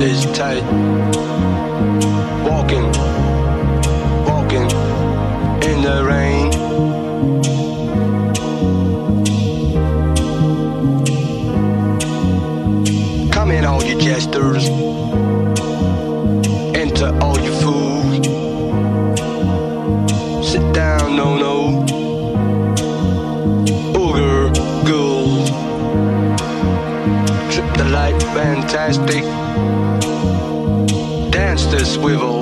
is tight, walking, Dance the